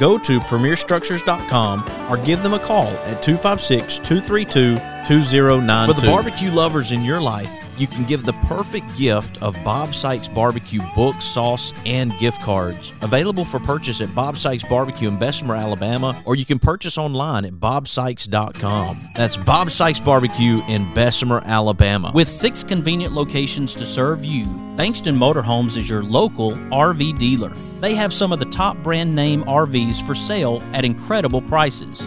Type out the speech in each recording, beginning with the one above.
go to premierstructures.com or give them a call at 256 232 2092. For the barbecue lovers in your life, you can give the perfect gift of Bob Sykes Barbecue book, sauce, and gift cards. Available for purchase at Bob Sykes Barbecue in Bessemer, Alabama, or you can purchase online at bobsykes.com. That's Bob Sykes Barbecue in Bessemer, Alabama. With six convenient locations to serve you, Bankston Motorhomes is your local RV dealer. They have some of the top brand name RVs for sale at incredible prices.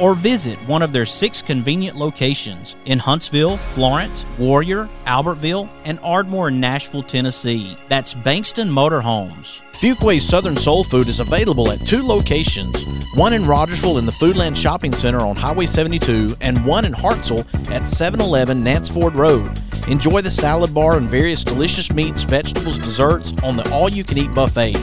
or visit one of their six convenient locations in Huntsville, Florence, Warrior, Albertville, and Ardmore in Nashville, Tennessee. That's Bankston Motorhomes. Fuquay's Southern Soul Food is available at two locations one in Rogersville in the Foodland Shopping Center on Highway 72, and one in Hartselle at 711 Nance Ford Road. Enjoy the salad bar and various delicious meats, vegetables, desserts on the all you can eat buffet.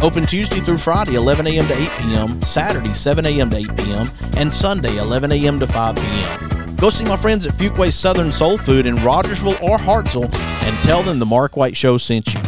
Open Tuesday through Friday, 11 a.m. to 8 p.m., Saturday, 7 a.m. to 8 p.m., and Sunday, 11 a.m. to 5 p.m. Go see my friends at Fuquay's Southern Soul Food in Rogersville or Hartselle and tell them the Mark White Show sent you.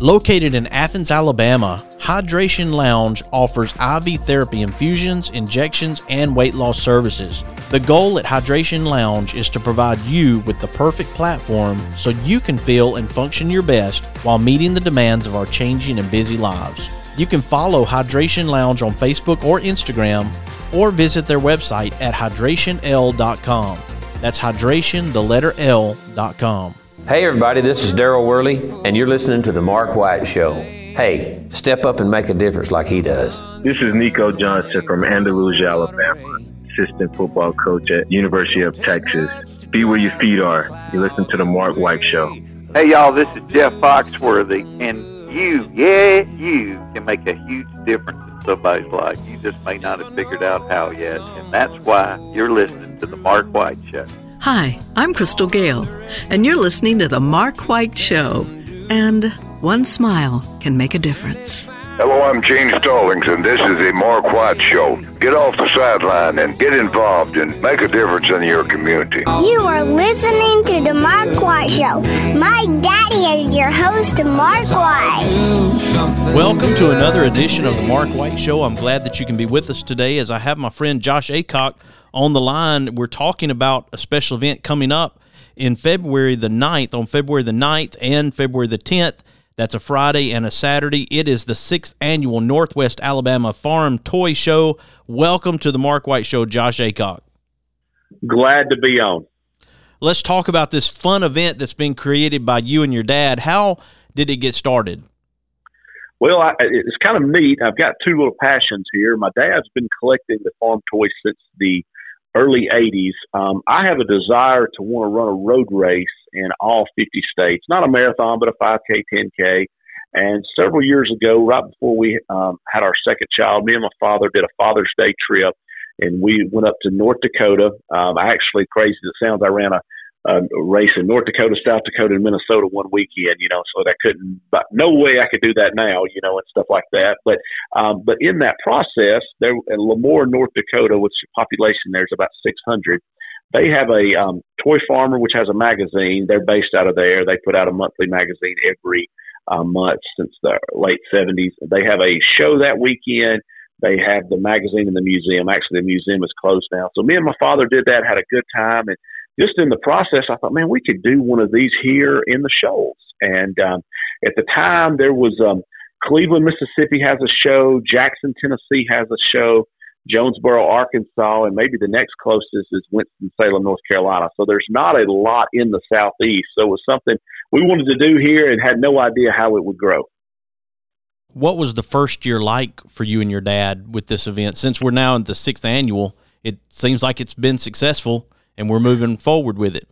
Located in Athens, Alabama, Hydration Lounge offers IV therapy infusions, injections, and weight loss services. The goal at Hydration Lounge is to provide you with the perfect platform so you can feel and function your best while meeting the demands of our changing and busy lives. You can follow Hydration Lounge on Facebook or Instagram or visit their website at hydrationl.com. That's hydration, the letter L.com. Hey, everybody, this is Daryl Worley, and you're listening to The Mark White Show. Hey, step up and make a difference like he does. This is Nico Johnson from Andalusia, Alabama, assistant football coach at University of Texas. Be where your feet are. You listen to The Mark White Show. Hey, y'all, this is Jeff Foxworthy, and you, yeah, you can make a huge difference in somebody's life. You just may not have figured out how yet, and that's why you're listening to The Mark White Show. Hi, I'm Crystal Gayle, and you're listening to The Mark White Show. And one smile can make a difference. Hello, I'm Gene Stallings, and this is the Mark White Show. Get off the sideline and get involved and make a difference in your community. You are listening to The Mark White Show. My daddy is your host, Mark White. Welcome to another edition of the Mark White Show. I'm glad that you can be with us today as I have my friend Josh Aycock on the line. We're talking about a special event coming up in February the 9th, on February the 9th and February the 10th. That's a Friday and a Saturday. It is the sixth annual Northwest Alabama Farm Toy Show. Welcome to the Mark White Show, Josh Aycock. Glad to be on. Let's talk about this fun event that's been created by you and your dad. How did it get started? Well, I, it's kind of neat. I've got two little passions here. My dad's been collecting the farm toys since the early 80s. Um, I have a desire to want to run a road race in all 50 states, not a marathon, but a 5K, 10K. And several years ago, right before we um, had our second child, me and my father did a Father's Day trip, and we went up to North Dakota. Um, I actually, crazy as it sounds, I ran a uh, race in North Dakota, South Dakota, and Minnesota one weekend. You know, so that couldn't, but no way I could do that now. You know, and stuff like that. But um, but in that process, there in LaMoure, North Dakota, which population there's about 600. They have a um, toy farmer which has a magazine. They're based out of there. They put out a monthly magazine every uh, month since the late 70s. They have a show that weekend. They have the magazine in the museum. Actually, the museum is closed now. So me and my father did that, had a good time, and just in the process, I thought, man, we could do one of these here in the Shoals. And um, at the time, there was um, Cleveland, Mississippi has a show, Jackson, Tennessee has a show, Jonesboro, Arkansas, and maybe the next closest is Winston-Salem, North Carolina. So there's not a lot in the Southeast. So it was something we wanted to do here and had no idea how it would grow. What was the first year like for you and your dad with this event? Since we're now in the sixth annual, it seems like it's been successful and we're moving forward with it.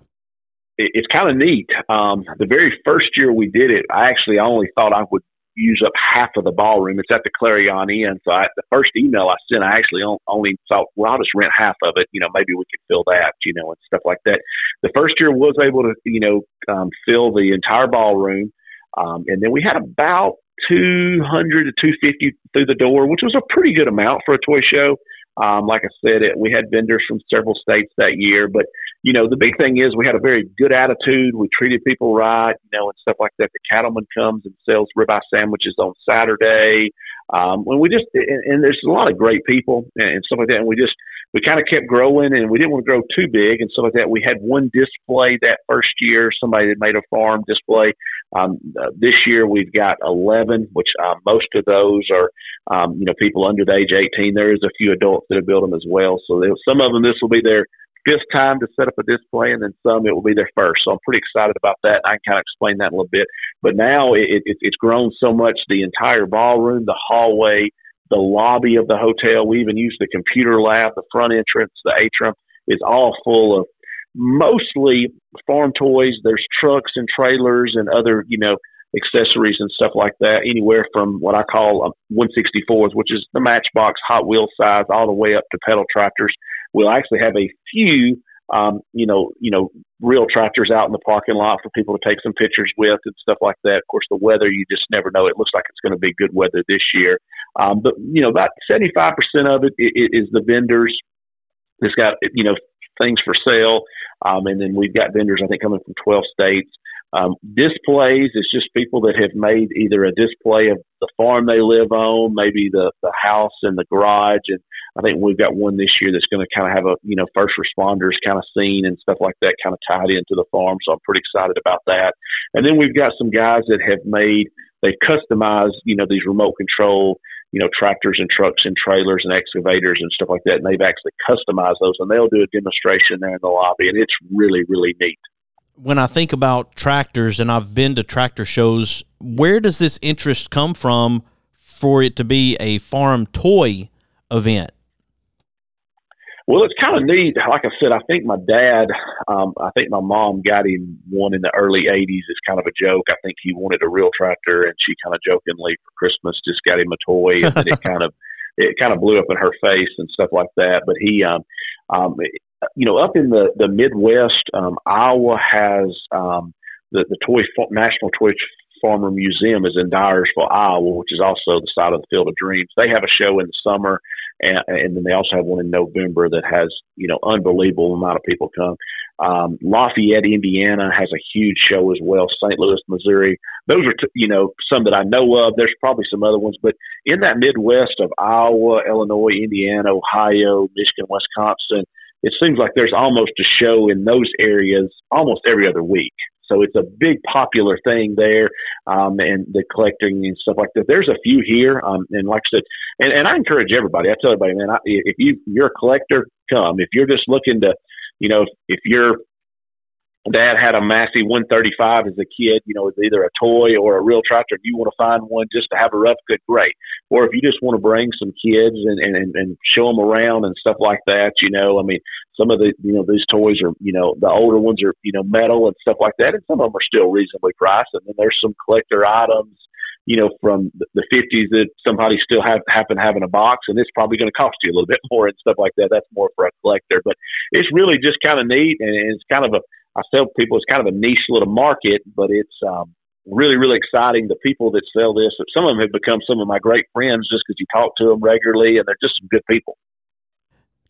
It's kind of neat. Um, the very first year we did it, I actually only thought I would use up half of the ballroom. It's at the Clarion Inn. So I, the first email I sent, I actually only thought, well, I'll just rent half of it. You know, maybe we could fill that, you know, and stuff like that. The first year was able to, you know, um, fill the entire ballroom. Um, and then we had about 200 to 250 through the door, which was a pretty good amount for a toy show. Um, like I said, it, we had vendors from several states that year, but you know the big thing is we had a very good attitude. We treated people right, you know, and stuff like that. The cattleman comes and sells ribeye sandwiches on Saturday. Um, when we just and, and there's a lot of great people and, and stuff like that, and we just we kind of kept growing, and we didn't want to grow too big and stuff like that. We had one display that first year. Somebody had made a farm display. Um, uh, this year we've got 11, which uh, most of those are um, you know people under the age of 18. There is a few adults that have built them as well. So they, some of them this will be their fifth time to set up a display, and then some it will be their first. So I'm pretty excited about that. I can kind of explain that a little bit. But now it, it, it's grown so much. The entire ballroom, the hallway, the lobby of the hotel. We even use the computer lab, the front entrance, the atrium is all full of mostly farm toys. There's trucks and trailers and other, you know, accessories and stuff like that, anywhere from what I call a 164s, which is the Matchbox Hot Wheel size, all the way up to pedal tractors. We'll actually have a few, um, you know, you know, real tractors out in the parking lot for people to take some pictures with and stuff like that. Of course, the weather you just never know. It looks like it's going to be good weather this year, um, but you know, about 75% of it is the vendors. It's got you know things for sale, um, and then we've got vendors I think coming from 12 states. Um, displays is just people that have made either a display of the farm they live on, maybe the, the house and the garage. And I think we've got one this year that's going to kind of have a, you know, first responders kind of scene and stuff like that kind of tied into the farm. So I'm pretty excited about that. And then we've got some guys that have made, they've customized, you know, these remote control, you know, tractors and trucks and trailers and excavators and stuff like that. And they've actually customized those and they'll do a demonstration there in the lobby. And it's really, really neat when I think about tractors, and I've been to tractor shows, where does this interest come from for it to be a farm toy event? Well, it's kind of neat. Like I said, I think my dad, um, I think my mom got him one in the early 80s as kind of a joke. I think he wanted a real tractor, and she kind of jokingly for Christmas just got him a toy, and it kind of it kind of blew up in her face and stuff like that. But he, um, um, you know, up in the the Midwest, um, Iowa has um, the the toy National Toy Farmer Museum is in Dyersville, Iowa, which is also the site of the Field of Dreams. They have a show in the summer, and, and then they also have one in November that has you know unbelievable amount of people come. Um, Lafayette, Indiana has a huge show as well. St. Louis, Missouri. Those are t- you know some that I know of. There's probably some other ones, but in that Midwest of Iowa, Illinois, Indiana, Ohio, Michigan, Wisconsin it seems like there's almost a show in those areas almost every other week. So it's a big popular thing there, um, and the collecting and stuff like that. There's a few here, um, and like I said, and, and I encourage everybody. I tell everybody, man, I, if you you're a collector, come. If you're just looking to, you know, if, if you're dad had a Massey 135 as a kid, you know, it's either a toy or a real tractor. If you want to find one just to have a rough, good, great. Or if you just want to bring some kids and, and, and show them around and stuff like that, you know, I mean, some of the, you know, these toys are, you know, the older ones are, you know, metal and stuff like that. And some of them are still reasonably priced. And then there's some collector items, you know, from the 50s that somebody still happened to have happen having a box, and it's probably going to cost you a little bit more and stuff like that. That's more for a collector, but it's really just kind of neat, and it's kind of a I tell people it's kind of a niche little market, but it's um, really, really exciting. The people that sell this, some of them have become some of my great friends just because you talk to them regularly, and they're just some good people.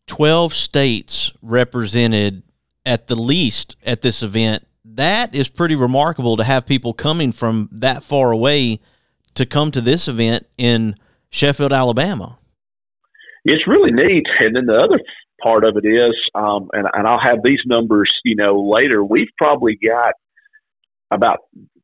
12 states represented at the least at this event. That is pretty remarkable to have people coming from that far away to come to this event in Sheffield, Alabama. It's really neat. And then the other part of it is, um, and, and I'll have these numbers, you know, later. We've probably got about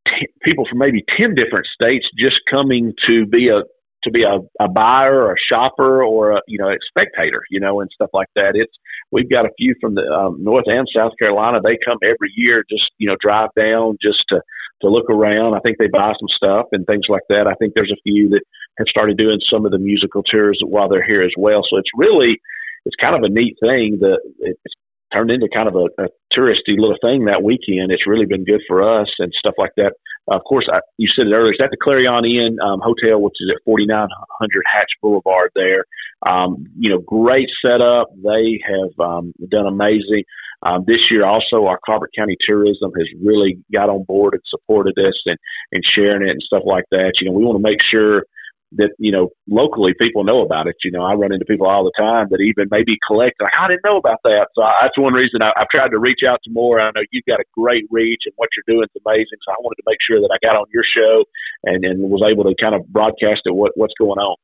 t- people from maybe ten different states just coming to be a to be a, a buyer or a shopper or a you know a spectator, you know, and stuff like that. It's we've got a few from the um, North and South Carolina. They come every year, just you know, drive down just to to look around. I think they buy some stuff and things like that. I think there's a few that have started doing some of the musical tours while they're here as well. So it's really it's kind of a neat thing that it's turned into kind of a, a touristy little thing that weekend. It's really been good for us and stuff like that. Uh, of course, I, you said it earlier. It's at the Clarion Inn um, Hotel, which is at 4900 Hatch Boulevard. There, um, you know, great setup. They have um, done amazing. Um, this year, also, our Colbert County Tourism has really got on board and supported us and, and sharing it and stuff like that. You know, we want to make sure that you know locally people know about it. You know, I run into people all the time that even maybe collect like I didn't know about that. So that's one reason I, I've tried to reach out to more. I know you've got a great reach and what you're doing is amazing. So I wanted to make sure that I got on your show and and was able to kind of broadcast it what what's going on.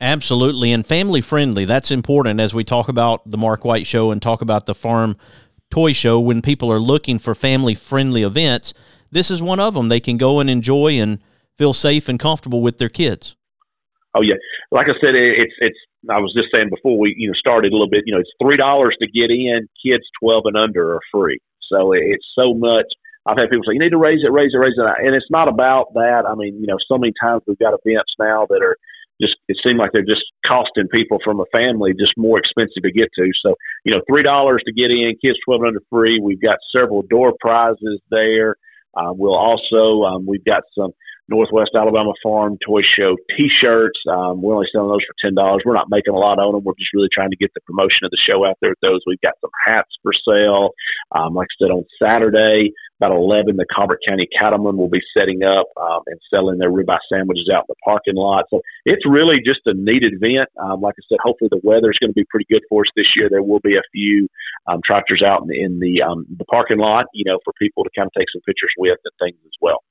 Absolutely, and family friendly. That's important as we talk about the Mark White Show and talk about the farm toy show. When people are looking for family friendly events, this is one of them. They can go and enjoy and feel safe and comfortable with their kids. Oh yeah, like I said, it's it's. I was just saying before we you know started a little bit. You know, it's three dollars to get in. Kids twelve and under are free. So it's so much. I've had people say you need to raise it, raise it, raise it, and it's not about that. I mean, you know, so many times we've got events now that are just it seems like they're just costing people from a family just more expensive to get to. So you know, three dollars to get in, kids twelve and under free. We've got several door prizes there. Uh, we'll also um, we've got some Northwest Alabama Farm Toy Show T-shirts. Um, we're only selling those for ten dollars. We're not making a lot on them. We're just really trying to get the promotion of the show out there with those. We've got some hats for sale. Um, like I said, on Saturday about eleven, the Colbert County Cattlemen will be setting up um, and selling their ribeye sandwiches out in the parking lot. So it's really just a neat event. Um, like I said, hopefully the weather is going to be pretty good for us this year. There will be a few um, tractors out in the in the, um, the parking lot, you know, for people to kind of take some pictures with and things as well.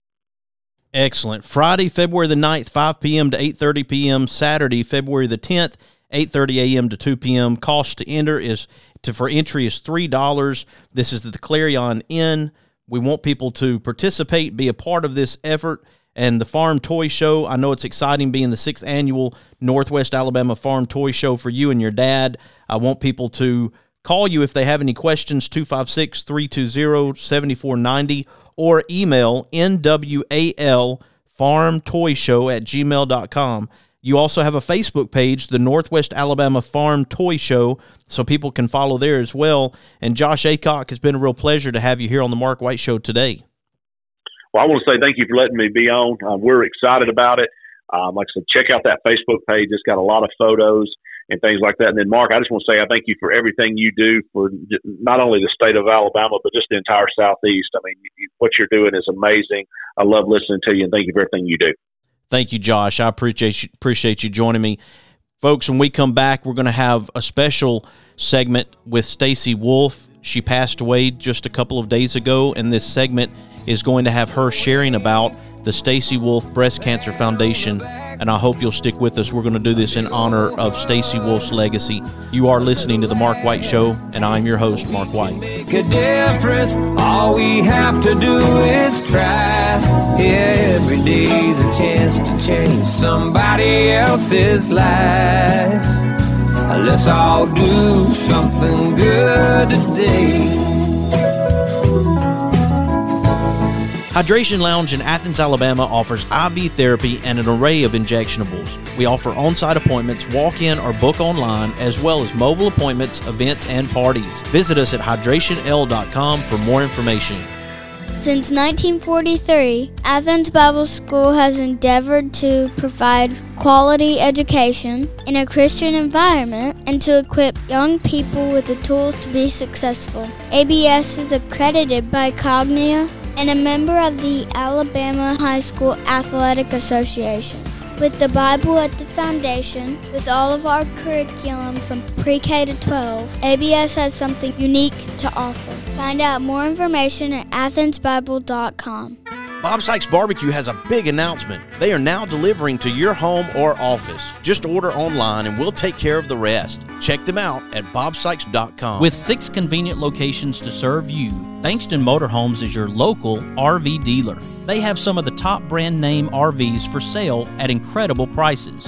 Excellent. Friday, February the 9th, 5 p.m. to 8.30 p.m. Saturday, February the 10th, 8.30 a.m. to 2 p.m. Cost to enter is to for entry is $3. This is the Clarion Inn. We want people to participate, be a part of this effort. And the Farm Toy Show, I know it's exciting being the sixth annual Northwest Alabama Farm Toy Show for you and your dad. I want people to call you if they have any questions, 256 320 7490 or email nwal farm toy show at gmail.com. You also have a Facebook page, the Northwest Alabama Farm Toy Show, so people can follow there as well. And Josh Aycock, it's been a real pleasure to have you here on the Mark White Show today. Well, I want to say thank you for letting me be on. Uh, we're excited about it. Um, like I said, check out that Facebook page. It's got a lot of photos and things like that. And then, Mark, I just want to say I thank you for everything you do for not only the state of Alabama, but just the entire Southeast. I mean, what you're doing is amazing. I love listening to you, and thank you for everything you do. Thank you, Josh. I appreciate you, appreciate you joining me. Folks, when we come back, we're going to have a special segment with Stacy Wolfe. She passed away just a couple of days ago, and this segment is going to have her sharing about the Stacy Wolfe Breast Cancer Foundation and I hope you'll stick with us. We're going to do this in honor of Stacy Wolfe's legacy. You are listening to The Mark White Show, and I'm your host, Mark White. Make a difference. All we have to do is try. Every day's a chance to change somebody else's life. Let's all do something good today. Hydration Lounge in Athens, Alabama offers IV therapy and an array of injectionables. We offer on site appointments, walk in, or book online, as well as mobile appointments, events, and parties. Visit us at hydrationl.com for more information. Since 1943, Athens Bible School has endeavored to provide quality education in a Christian environment and to equip young people with the tools to be successful. ABS is accredited by Cognia and a member of the Alabama High School Athletic Association. With the Bible at the foundation, with all of our curriculum from pre K to 12, ABS has something unique to offer. Find out more information at athensbible.com. Bob Sykes Barbecue has a big announcement. They are now delivering to your home or office. Just order online and we'll take care of the rest. Check them out at bobsykes.com. With six convenient locations to serve you, Bankston Motorhomes is your local RV dealer. They have some of the top brand name RVs for sale at incredible prices.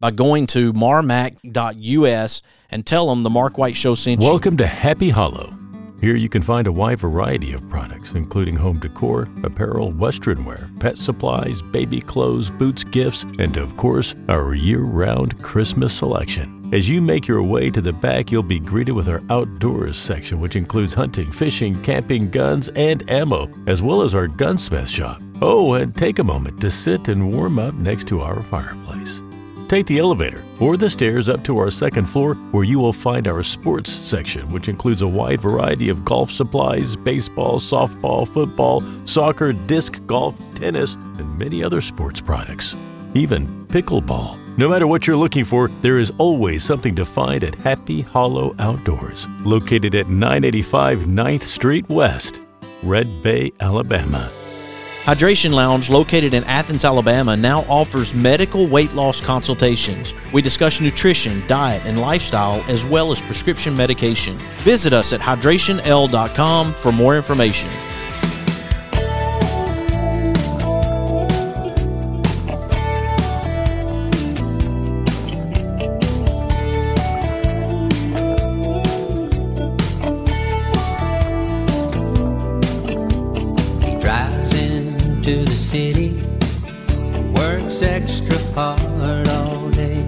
by going to marmac.us and tell them the Mark White Show sent you. Welcome to Happy Hollow. Here you can find a wide variety of products, including home decor, apparel, western wear, pet supplies, baby clothes, boots, gifts, and of course, our year round Christmas selection. As you make your way to the back, you'll be greeted with our outdoors section, which includes hunting, fishing, camping, guns, and ammo, as well as our gunsmith shop. Oh, and take a moment to sit and warm up next to our fireplace. Take the elevator or the stairs up to our second floor where you will find our sports section, which includes a wide variety of golf supplies, baseball, softball, football, soccer, disc golf, tennis, and many other sports products. Even pickleball. No matter what you're looking for, there is always something to find at Happy Hollow Outdoors, located at 985 9th Street West, Red Bay, Alabama. Hydration Lounge, located in Athens, Alabama, now offers medical weight loss consultations. We discuss nutrition, diet, and lifestyle, as well as prescription medication. Visit us at hydrationl.com for more information. City, works extra hard all day.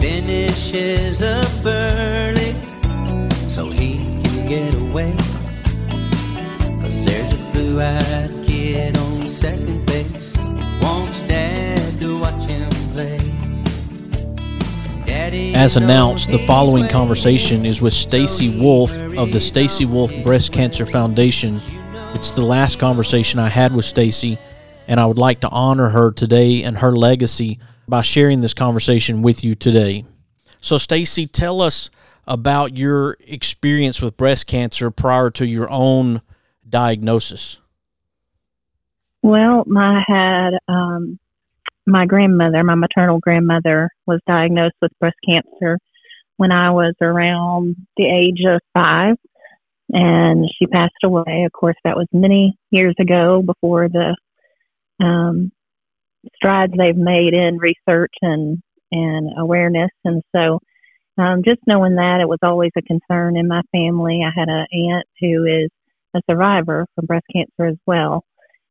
Finishes up early so he can get away. Cause there's a blue eyed kid on second base, wants dad to watch him play. Daddy As announced, the following conversation is with Stacy Wolfe of the Stacy Wolfe Breast Cancer Foundation. It's the last conversation I had with Stacy, and I would like to honor her today and her legacy by sharing this conversation with you today. So, Stacy, tell us about your experience with breast cancer prior to your own diagnosis. Well, I had um, my grandmother, my maternal grandmother, was diagnosed with breast cancer when I was around the age of five, and she passed away. Of course, that was many years ago before the um, strides they've made in research and and awareness. And so, um, just knowing that it was always a concern in my family. I had an aunt who is a survivor from breast cancer as well,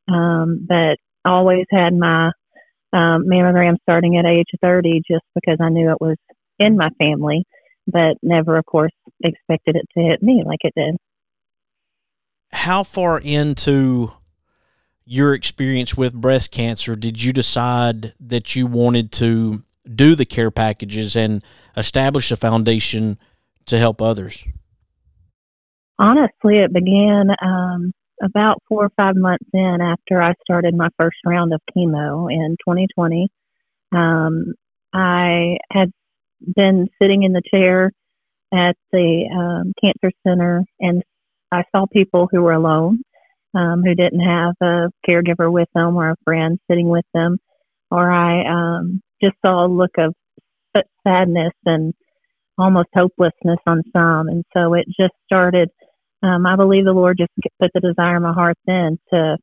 um, but always had my um, mammogram starting at age 30 just because I knew it was in my family, but never, of course, expected it to hit me like it did. How far into your experience with breast cancer did you decide that you wanted to do the care packages and establish a foundation to help others? Honestly, it began um, about four or five months in after I started my first round of chemo in 2020. Um, I had been sitting in the chair at the um, cancer center and I saw people who were alone, um, who didn't have a caregiver with them or a friend sitting with them, or I um, just saw a look of sadness and almost hopelessness on some. And so it just started um, I believe the Lord just put the desire in my heart then to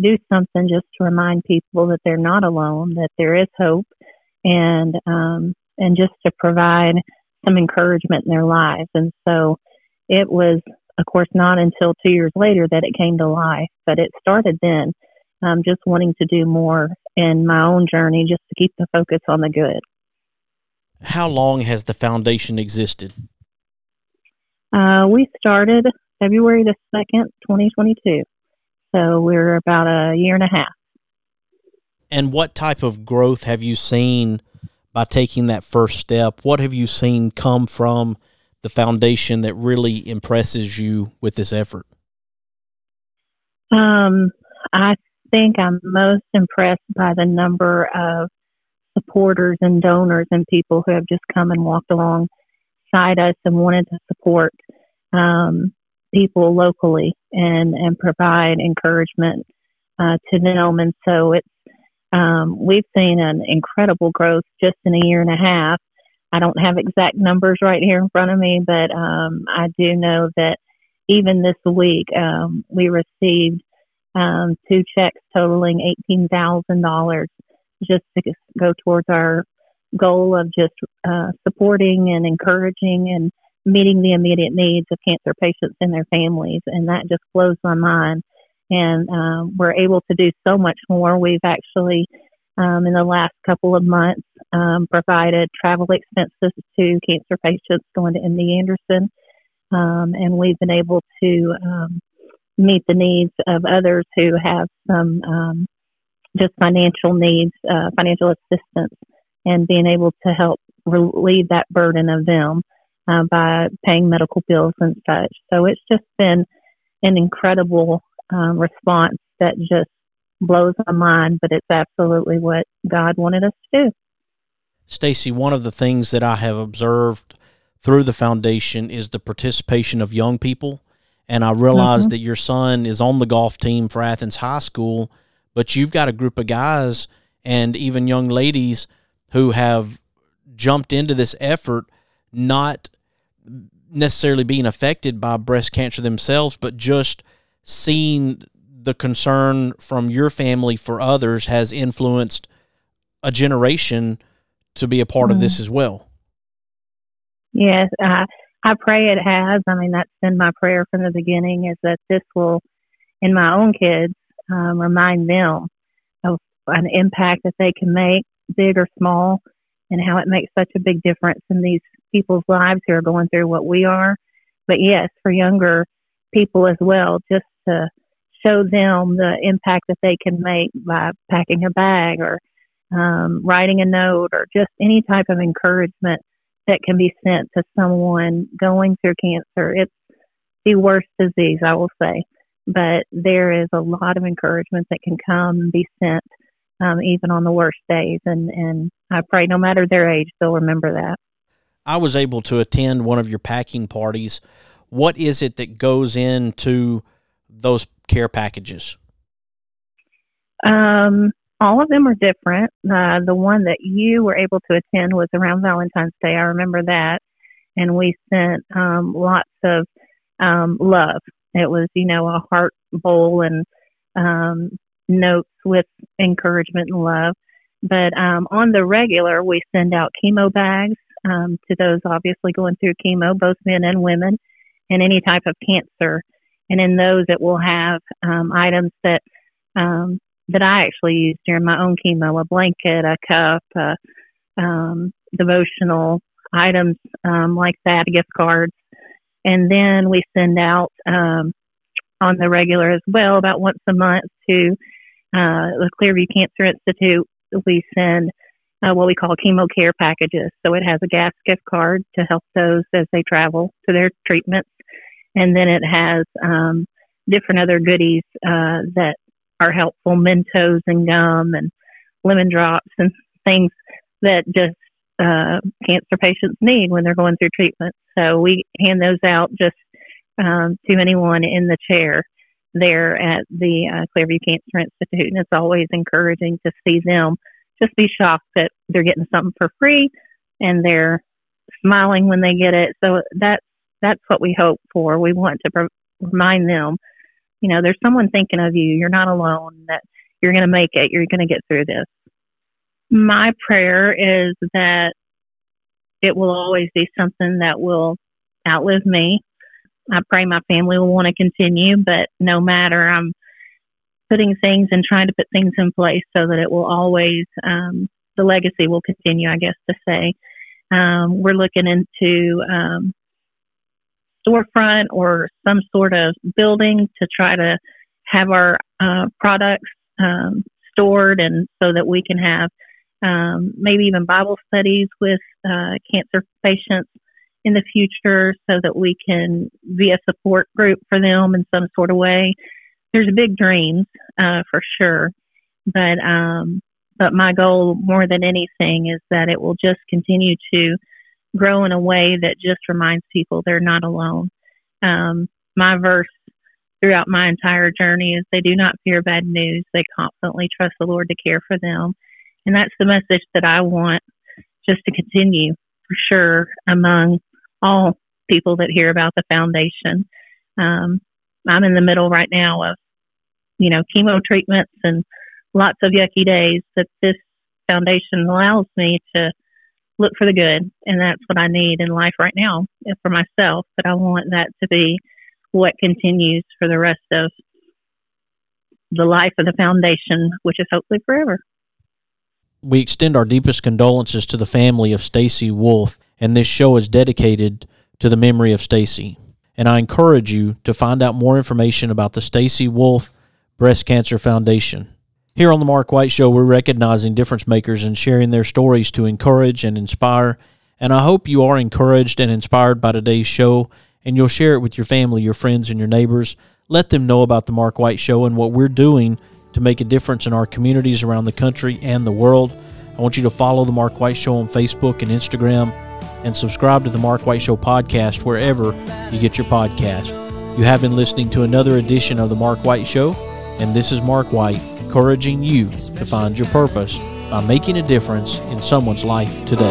do something just to remind people that they're not alone, that there is hope, and um, and just to provide some encouragement in their lives. And so it was, of course, not until two years later that it came to life, but it started then. Um, just wanting to do more in my own journey, just to keep the focus on the good. How long has the foundation existed? Uh, we started February the 2nd, 2022. So we're about a year and a half. And what type of growth have you seen by taking that first step? What have you seen come from the foundation that really impresses you with this effort? Um, I think I'm most impressed by the number of supporters and donors and people who have just come and walked alongside us and wanted to support um, people locally and and provide encouragement uh, to them. And so it's um, we've seen an incredible growth just in a year and a half. I don't have exact numbers right here in front of me, but um, I do know that even this week um, we received um, two checks totaling eighteen thousand dollars just to go towards our goal of just uh, supporting and encouraging and meeting the immediate needs of cancer patients and their families, and that just blows my mind. And um, we're able to do so much more. We've actually, um, in the last couple of months, um, provided travel expenses to cancer patients going to MD Anderson, um, and we've been able to um, meet the needs of others who have some um, just financial needs, uh, financial assistance, and being able to help relieve that burden of them uh, by paying medical bills and such. So it's just been an incredible um, response that just blows my mind, but it's absolutely what God wanted us to do. Stacy, one of the things that I have observed through the foundation is the participation of young people. And I realize mm-hmm. that your son is on the golf team for Athens High School, but you've got a group of guys and even young ladies who have jumped into this effort not necessarily being affected by breast cancer themselves, but just seeing the concern from your family for others has influenced a generation to be a part mm-hmm. of this mm-hmm. as well. Yes, I I pray it has. I mean, that's been my prayer from the beginning is that this will, in my own kids, um, remind them of an impact that they can make, big or small, and how it makes such a big difference in these people's lives who are going through what we are. But yes, for younger people as well, just to show them the impact that they can make by packing a bag or um, writing a note or just any type of encouragement that can be sent to someone going through cancer. It's the worst disease, I will say, but there is a lot of encouragement that can come and be sent um, even on the worst days. And, and I pray no matter their age, they'll remember that. I was able to attend one of your packing parties. What is it that goes into those care packages? Um, all of them are different. Uh, the one that you were able to attend was around Valentine's Day. I remember that. And we sent um, lots of um, love. It was, you know, a heart bowl and um, notes with encouragement and love. But um, on the regular, we send out chemo bags um, to those obviously going through chemo, both men and women, and any type of cancer. And in those, it will have um, items that um, that I actually use during my own chemo: a blanket, a cup, a, um, devotional items um, like that, gift cards, and then we send out um, on the regular as well, about once a month, to uh, the Clearview Cancer Institute. We send uh, what we call chemo care packages. So it has a gas gift card to help those as they travel to their treatments, and then it has um, different other goodies uh, that are helpful, Mentos and gum and lemon drops and things that just uh, cancer patients need when they're going through treatment. So we hand those out just um, to anyone in the chair there at the uh, Clearview Cancer Institute, and it's always encouraging to see them just be shocked that they're getting something for free and they're smiling when they get it. So that's that's what we hope for. We want to remind them, you know, there's someone thinking of you. You're not alone. That you're going to make it. You're going to get through this. My prayer is that it will always be something that will outlive me. I pray my family will want to continue, but no matter, I'm putting things and trying to put things in place so that it will always, um, the legacy will continue, I guess to say. Um, we're looking into um, storefront or some sort of building to try to have our uh, products um, stored and so that we can have um, maybe even Bible studies with uh, cancer patients in the future so that we can be a support group for them in some sort of way. There's big dreams uh, for sure, but um, but my goal more than anything is that it will just continue to grow in a way that just reminds people they're not alone. Um, my verse throughout my entire journey is they do not fear bad news. They confidently trust the Lord to care for them. And that's the message that I want just to continue for sure among all people that hear about the foundation. Um, I'm in the middle right now of, you know, chemo treatments and lots of yucky days that this foundation allows me to look for the good. And that's what I need in life right now uh, for myself. But I want that to be what continues for the rest of the life of the foundation, which is hopefully forever we extend our deepest condolences to the family of Stacy Wolfe, and this show is dedicated to the memory of Stacy. And I encourage you to find out more information about the Stacy Wolfe Breast Cancer Foundation. Here on the Mark White Show, we're recognizing difference makers and sharing their stories to encourage and inspire. And I hope you are encouraged and inspired by today's show, and you'll share it with your family, your friends, and your neighbors. Let them know about the Mark White Show and what we're doing to make a difference in our communities around the country and the world. I want you to follow The Mark White Show on Facebook and Instagram and subscribe to The Mark White Show podcast wherever you get your podcast. You have been listening to another edition of The Mark White Show, and this is Mark White encouraging you to find your purpose by making a difference in someone's life today.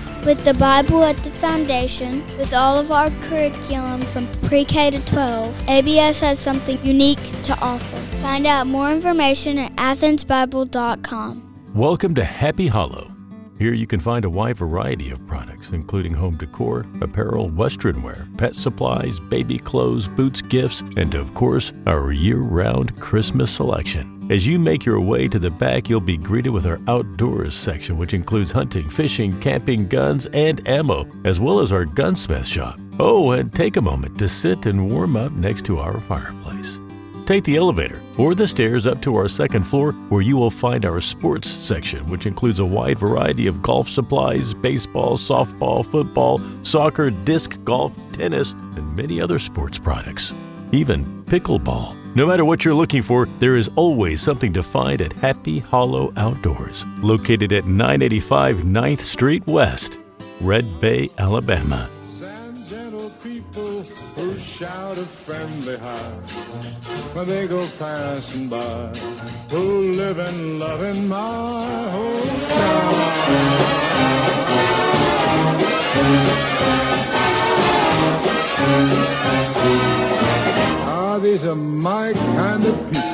With the Bible at the foundation, with all of our curriculum from pre K to 12, ABS has something unique to offer. Find out more information at athensbible.com. Welcome to Happy Hollow. Here you can find a wide variety of products, including home decor, apparel, western wear, pet supplies, baby clothes, boots, gifts, and of course, our year round Christmas selection. As you make your way to the back, you'll be greeted with our outdoors section, which includes hunting, fishing, camping, guns, and ammo, as well as our gunsmith shop. Oh, and take a moment to sit and warm up next to our fireplace. Take the elevator or the stairs up to our second floor where you will find our sports section, which includes a wide variety of golf supplies, baseball, softball, football, soccer, disc golf, tennis, and many other sports products. Even pickleball. No matter what you're looking for, there is always something to find at Happy Hollow Outdoors, located at 985 9th Street West, Red Bay, Alabama. When they go passing by, who live and love in my hometown. Ah, these are my kind of people.